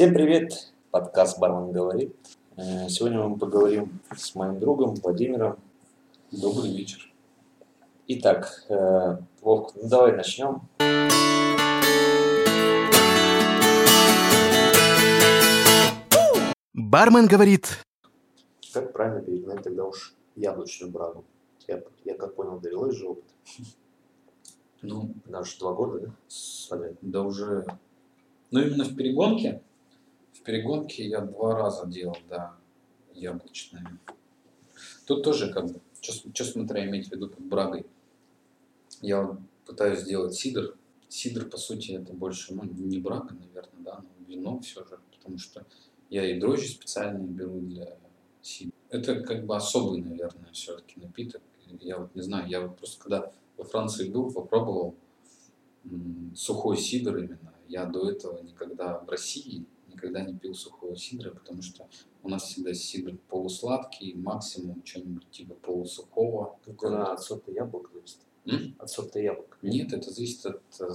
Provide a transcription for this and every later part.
Всем привет! Подкаст «Бармен говорит». Э, Сегодня мы поговорим с моим другом Владимиром. Добрый вечер. Итак, э, Вовк, ну давай начнем. Бармен говорит, Как правильно перегнать тогда уж яблочную брагу? Я, я как понял, довелось же опыт. Ну, Даже два года, да? Да уже... Ну, именно в перегонке. В перегонке я два раза делал, да, яблочные. Тут тоже как бы, что смотря иметь в виду под брагой. Я пытаюсь сделать сидр. Сидр, по сути, это больше, ну, не брага, наверное, да, но вино все же, потому что я и дрожжи специальные беру для сидра. Это как бы особый, наверное, все-таки напиток. Я вот не знаю, я вот просто когда во Франции был, попробовал сухой сидр именно. Я до этого никогда в России никогда не пил сухого сидра, потому что у нас всегда сидр полусладкий, максимум что-нибудь типа полусухого. Только на от сорта яблок зависит. М? От сорта яблок. Нет, это зависит от э,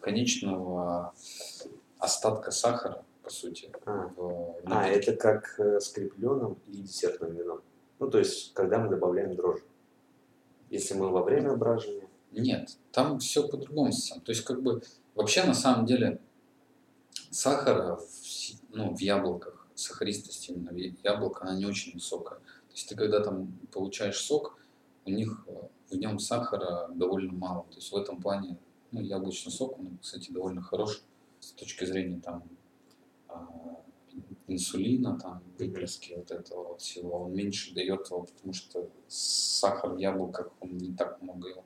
конечного остатка сахара, по сути. А, в А, это как э, с крепленным и десертным вином. Ну, то есть, когда мы добавляем дрожжи. Если мы во время брожения, Нет, там все по-другому совсем. То есть, как бы, вообще, на самом деле, сахара в, ну, в яблоках, сахаристость именно яблока, она не очень высокая. То есть, ты когда там получаешь сок, у них э, в нем сахара довольно мало. То есть, в этом плане, ну, яблочный сок, он, кстати, довольно хорош с точки зрения там а, инсулина, там, выплески вот этого вот всего, он меньше дает его, потому что сахар в яблоках, он не так много его.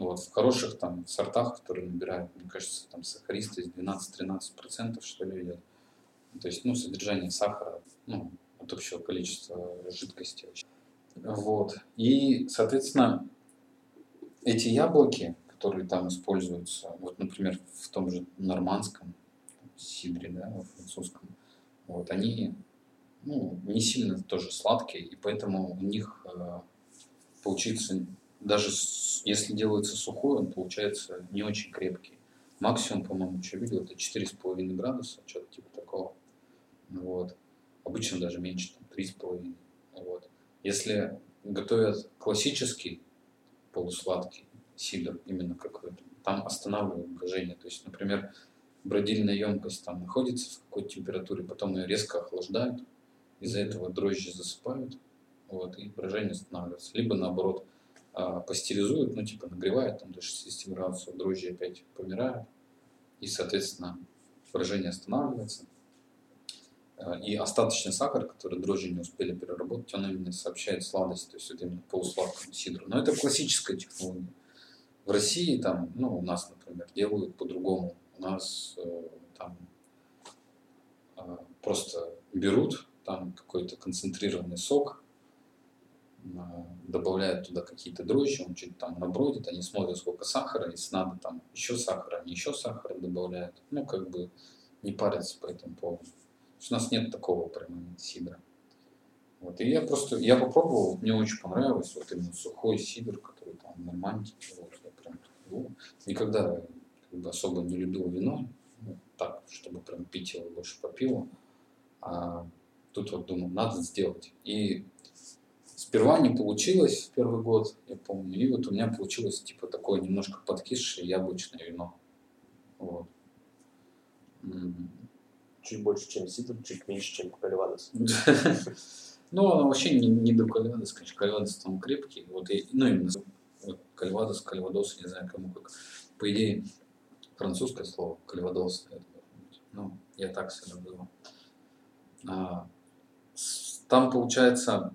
Ну вот в хороших там сортах, которые набирают, мне кажется, там сахаристость 12-13% что ли идет. То есть, ну, содержание сахара, ну, от общего количества жидкости. Вот. И, соответственно, эти яблоки, которые там используются, вот, например, в том же нормандском сидре, да, французском, вот, они ну, не сильно тоже сладкие, и поэтому у них э, получится, даже если делается сухой, он получается не очень крепкий. Максимум, по-моему, что я видел, это 4,5 градуса, что-то типа такого. Вот. Обычно даже меньше, там, 3,5. Вот. Если готовят классический полусладкий сидр, именно какой-то, там останавливают брожение. То есть, например, бродильная емкость там находится в какой-то температуре, потом ее резко охлаждают, из-за этого дрожжи засыпают, вот, и брожение останавливается. Либо наоборот, а, пастеризуют, ну типа нагревают там до 60 градусов, дрожжи опять помирают, и, соответственно, брожение останавливается. А, И остаточный сахар, который дрожжи не успели переработать, он именно сообщает сладость, то есть это именно полусладкому сидру. Но это классическая технология. В России там, ну, у нас, например, делают по-другому. У нас э, там э, просто берут там какой-то концентрированный сок, добавляют туда какие-то дрожжи, он чуть там набродит, они смотрят, сколько сахара, если надо там еще сахара, они еще сахара добавляют. Ну, как бы не парятся по этому поводу. У нас нет такого прямо сидра. Вот, и я просто, я попробовал, мне очень понравилось, вот именно сухой сидр, который там в Нормандии, вот, я прям, ну, никогда как бы особо не любил вино, ну, так, чтобы прям пить его больше по пиву, а тут вот думал, надо сделать. И сперва не получилось в первый год, я помню, и вот у меня получилось типа такое немножко подкисшее яблочное вино. Вот. Чуть больше, чем сидр, чуть меньше, чем кальвадос. Ну, вообще не, не до Кальвадос, конечно, Кальвадос там крепкий. Вот, и, ну, именно вот, Кальвадос, Кальвадос, не знаю, кому как. По идее, французское слово Кальвадос. это. Ну, я так себя называл. А, там, получается,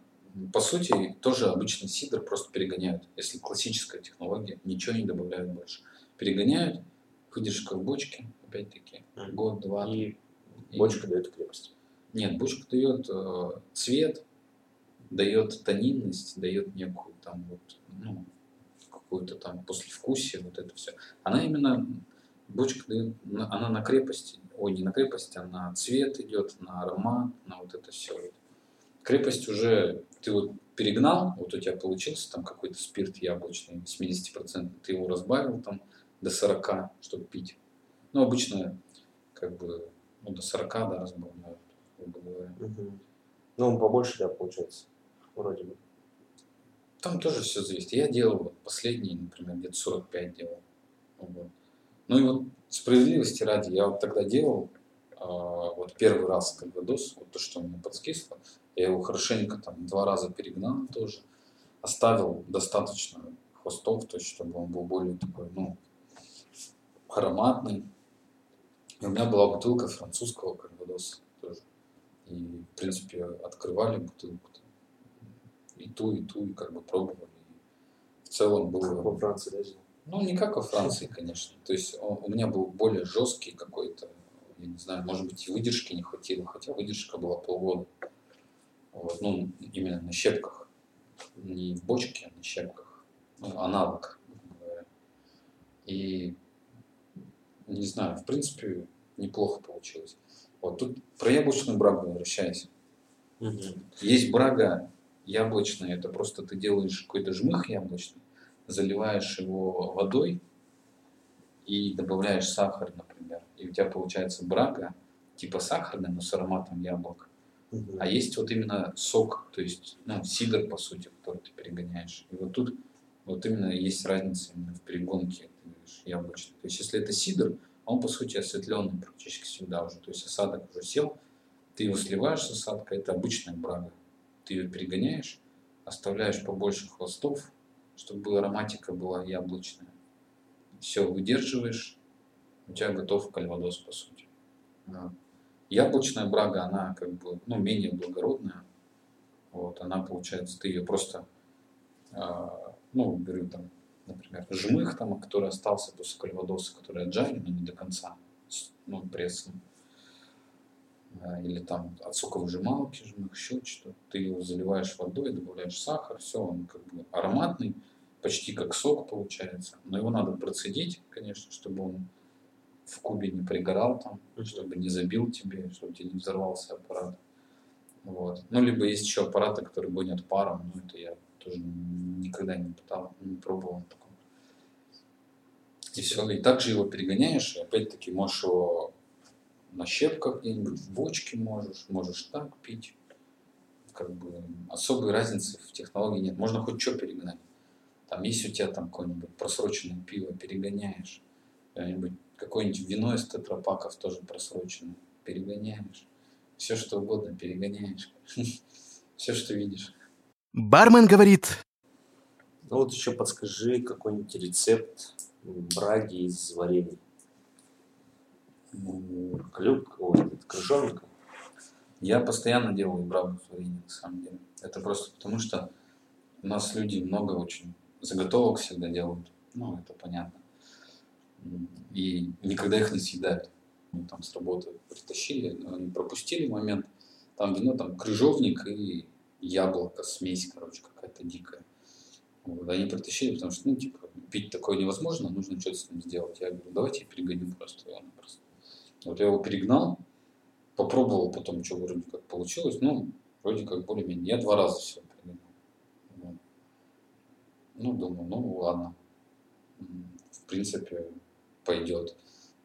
по сути, тоже обычный сидр просто перегоняют. Если классическая технология, ничего не добавляют больше. Перегоняют, выдержка в бочке, опять-таки, Мгм. год-два. И и- бочка дает крепость. нет, бочка дает э, цвет, дает тонинность, дает некую там вот, ну, какую-то там послевкусие, вот это все. Она именно, бочка дает, на- она на крепость, ой, не на крепость, а на цвет идет, на аромат, на вот это все. Крепость уже, ты вот перегнал, вот у тебя получился там какой-то спирт яблочный, 80%, ты его разбавил там до 40, чтобы пить. Ну, обычно, как бы, ну, до 40, да, разбавляют, грубо говоря. Мгм. Ну, побольше, да, получается. Вроде бы. Там тоже все зависит. Я делал вот последний, например, где-то 45 делал. Вот. Ну и вот справедливости ради, я вот тогда делал, а, вот первый раз кальвадос, вот то, что мне подскисло, я его хорошенько там два раза перегнал тоже, оставил достаточно хвостов, то есть чтобы он был более такой, ну, ароматный. И у меня была бутылка французского кальвадоса тоже. И, в принципе, открывали бутылку и ту, и ту, и как бы пробовали. И в целом Как было... во Франции, да? сделал? Ну, не как во Франции, конечно. То есть он- у меня был более жесткий какой-то, я не знаю, может быть, и выдержки не хватило, хотя выдержка была полгода. Вот, ну, именно на щепках. Не в бочке, а на щепках. Ну, аналог, говоря. И, не знаю, в принципе, неплохо получилось. Вот тут про яблочную брагу возвращаясь. Есть брага яблочная, это просто ты делаешь какой-то жмых яблочный, заливаешь его водой и добавляешь сахар, например. И у тебя получается брага, типа сахарная, но с ароматом яблок. Мгм. А есть вот именно сок, то есть ну, сидр, по сути, который ты перегоняешь. И вот тут вот именно есть разница именно в перегонке яблочной. То есть если это сидр, он по сути осветленный практически всегда уже. То есть осадок уже сел, ты его сливаешь с осадкой, это обычная брага. Ты ее перегоняешь, оставляешь побольше хвостов, чтобы ароматика была яблочная. Все, выдерживаешь, у тебя готов кальвадос, по сути. Яблочная брага, она как бы, ну, менее благородная. Вот, она, получается, ты ее просто, а, ну, беру там, например, жмых там, который остался после кальвадоса, который отжарен, но не до конца, ну, прессом. А, Или там от соковыжималки жмых, еще что-то. Ты его заливаешь водой, добавляешь сахар, все, он как бы ароматный, почти как сок получается. Но его надо процедить, конечно, чтобы он в кубе не пригорал там, чтобы не забил тебе, чтобы тебе не взорвался аппарат. Вот. Ну, либо есть еще аппараты, которые гонят паром, но это я тоже никогда не пытал, не пробовал такого. И все, и также его перегоняешь, и опять-таки можешь его на щепках где-нибудь, в бочке можешь, можешь так пить. Как бы особой разницы в технологии нет. Можно хоть что перегнать. Там есть у тебя там какое-нибудь просроченное пиво, перегоняешь. Какое-нибудь, какое-нибудь вино из тетрапаков тоже просроченное, перегоняешь. Все что угодно перегоняешь. Все, что видишь. Бармен говорит, Ну вот еще подскажи какой-нибудь рецепт браги из варенья. Ну, Клюк, ой, крыжовника. Я постоянно делаю брагу с вареньем, на самом деле. Это просто потому, что у нас люди много очень заготовок всегда делают. Ну, это понятно. И никогда их не съедают. Мы там с работы притащили, они пропустили момент. Там вино, там крыжовник и яблоко, смесь, короче, какая-то дикая. Вот, они притащили, потому что, ну, типа, пить такое невозможно, нужно что-то с ним сделать. Я говорю, давайте я перегоню просто его напросто. Вот я его перегнал, попробовал потом, что вроде как получилось, ну, вроде как более-менее. Я два раза все перегонял. Вот. Ну, думаю, ну, ладно. В принципе, пойдет.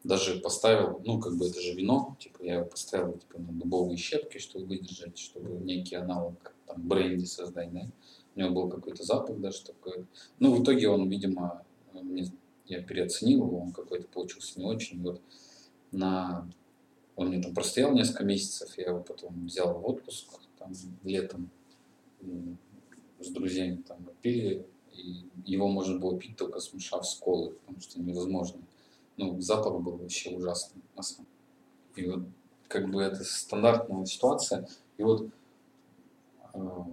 Даже поставил, ну, как бы это же вино, типа, я поставил, типа, на дубовые щепки, чтобы выдержать, чтобы некий аналог, там, бренди создать, да. У него был какой-то запах даже такой. Ну, в итоге он, видимо, мне- я переоценил его, он какой-то получился не очень. Вот на... Он мне там простоял несколько месяцев, я его потом взял в отпуск, там, летом, с друзьями там пили, и его можно было пить только смешав с колой, потому что невозможно. Ну, запах был вообще ужасный, на самом. И вот как бы это стандартная ситуация. И вот э,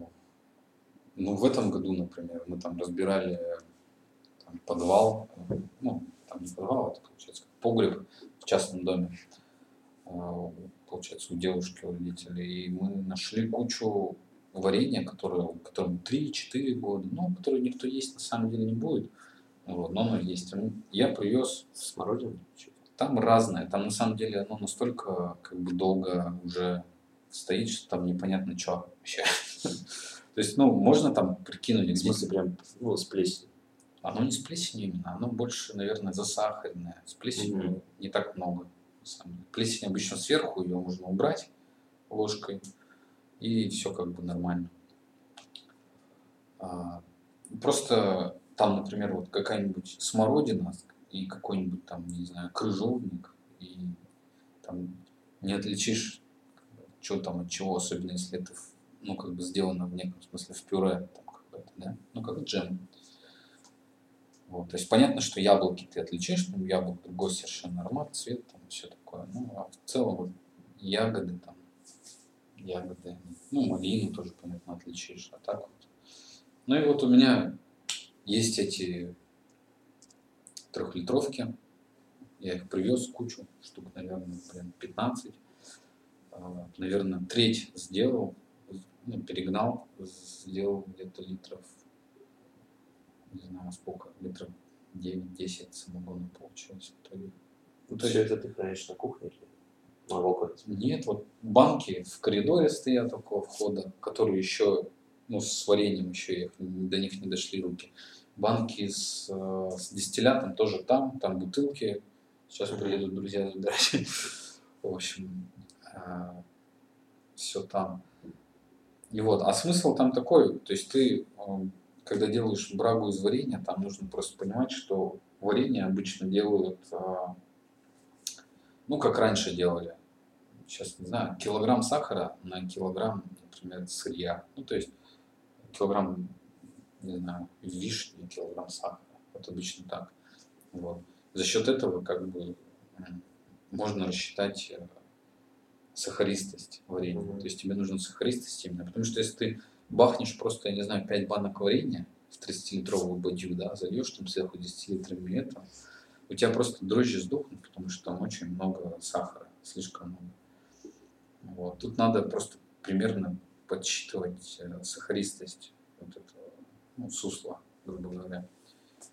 ну, в этом году, например, мы там разбирали там, подвал, ну, там не подвал, это, получается, погреб в частном доме, э, получается, у девушки, у родителей. И мы нашли кучу варенья, которое, которому 3-4 года, ну, которое никто есть на самом деле не будет. Вот, но оно есть. Я привез Смородина? там разное. Там на самом деле оно настолько как бы долго уже стоит, что там непонятно что вообще. То есть, ну, можно там прикинуть, В смысле, прям, ну, с плесенью. оно не с плесенью именно, оно больше, наверное, засахаренное. С плесенью не так много. Плесень обычно сверху, ее можно убрать ложкой, и все как бы нормально. А, просто там, например, вот какая-нибудь смородина и какой-нибудь там, не знаю, крыжовник, и там не отличишь, что там от чего, особенно если это, ну, как бы сделано в неком смысле в пюре, там, да, ну, как джем. Вот. То есть понятно, что яблоки ты отличишь, ну, яблок другой совершенно аромат, цвет, там, все такое. Ну, а в целом вот ягоды там, ягоды, ну, малину тоже, понятно, отличишь, а так вот. Ну и вот у меня есть эти трехлитровки, я их привез кучу, штук, наверное, блин, 15. А, наверное, треть сделал, ну, перегнал, сделал где-то литров, не знаю сколько, литров 9-10 самогона получилось в итоге. Ну, то есть это ты хранишь на кухне или на балконе? Нет, вот банки в коридоре стоят около входа, которые еще, ну, с вареньем еще их, до них не дошли руки. Банки с, э, с дистиллятом тоже там, там бутылки. Сейчас приедут друзья забирать. В общем, все там. И вот, а смысл там такой, то есть ты, э, когда делаешь брагу из варенья, там нужно просто понимать, что варенье обычно делают, э, ну, как раньше делали, сейчас не знаю, килограмм сахара на килограмм, например, сырья. Ну, то есть килограмм, не знаю, вишни, килограмм сахара. Вот обычно так. Вот. За счет этого как бы можно рассчитать э, сахаристость варенья. Mm-hmm. То есть тебе нужна сахаристость именно. Потому что если ты бахнешь просто, я не знаю, 5 банок варенья в 30-литровую бадью, да, зальешь там сверху 10 литрами это, у тебя просто дрожжи сдохнут, потому что там очень много сахара, слишком много. Вот. Тут надо просто примерно подсчитывать э, сахаристость вот этого ну, сусла, грубо говоря.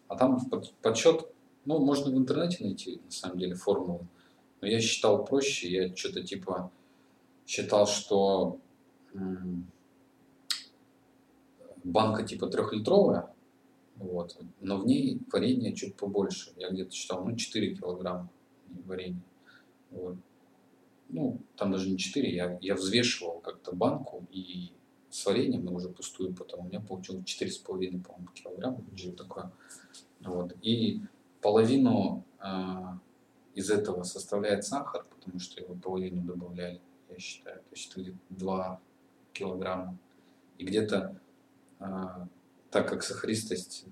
А там под, подсчет, ну, можно в интернете найти, на самом деле, формулы. Но я считал проще, я что-то типа считал, что банка типа трехлитровая, вот, но в ней варенье чуть побольше. Я где-то считал, ну, 4 килограмма варенья. Вот. Ну, там даже не 4, я, я взвешивал как-то банку и с вареньем, но уже пустую потом, у меня получилось 4,5, по-моему, килограмма, что такое. Вот. И половину э, из этого составляет сахар, потому что его половину добавляли, я считаю. То есть это где-то 2 килограмма. И где-то, а, так как сахаристость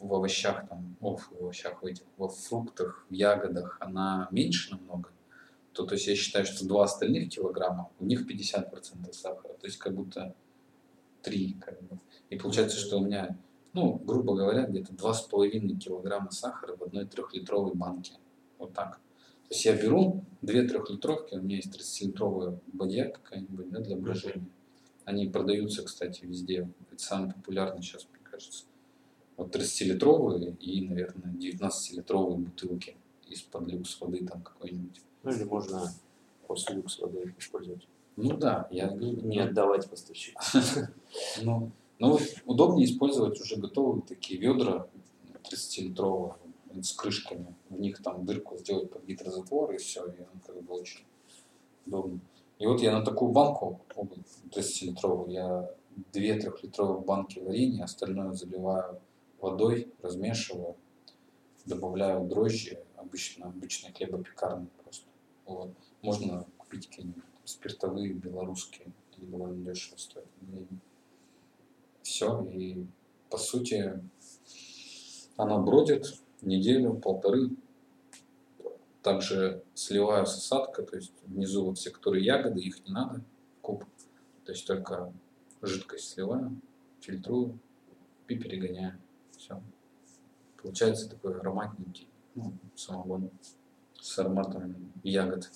в овощах, там, о, в овощах, в этих, во фруктах, в ягодах, она меньше намного, то, то есть я считаю, что 2 остальных килограмма, у них 50% сахара. То есть как будто 3. Как бы. И получается, что у меня, ну, грубо говоря, где-то 2,5 килограмма сахара в одной трехлитровой банке. Вот так. То есть я беру две трехлитровки, у меня есть 30-литровая бадья какая-нибудь да, для брожения. Они продаются, кстати, везде. Это самый популярный сейчас, мне кажется. Вот 30-литровые и, наверное, 19-литровые бутылки из-под люкс воды там какой-нибудь. Ну или можно после люкс воды использовать. Ну да, я не отдавать поставщику. Ну, ну удобнее использовать уже готовые такие ведра 30-литровые с крышками. В них там дырку сделать под гидрозатвор и все, и он как бы очень удобно. И вот я на такую банку, 30-литровую, я две трехлитровые банки варенья, остальное заливаю водой, размешиваю, добавляю дрожжи, обычно обычные хлебопекарные просто. Вот. Можно купить какие-нибудь спиртовые, белорусские, они довольно дешево стоят. Все, и по сути она бродит, неделю, полторы. Также сливаю с осадка, то есть внизу вот все, которые ягоды, их не надо, куб. То есть только жидкость сливаю, фильтрую и перегоняю. Все. Получается такой ароматненький ну, самогон с ароматом ягод.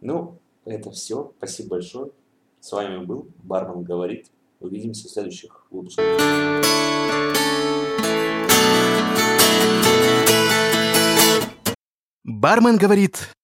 Ну, это все. Спасибо большое. С вами был Бармен говорит. Увидимся в следующих выпусках. Бармен говорит...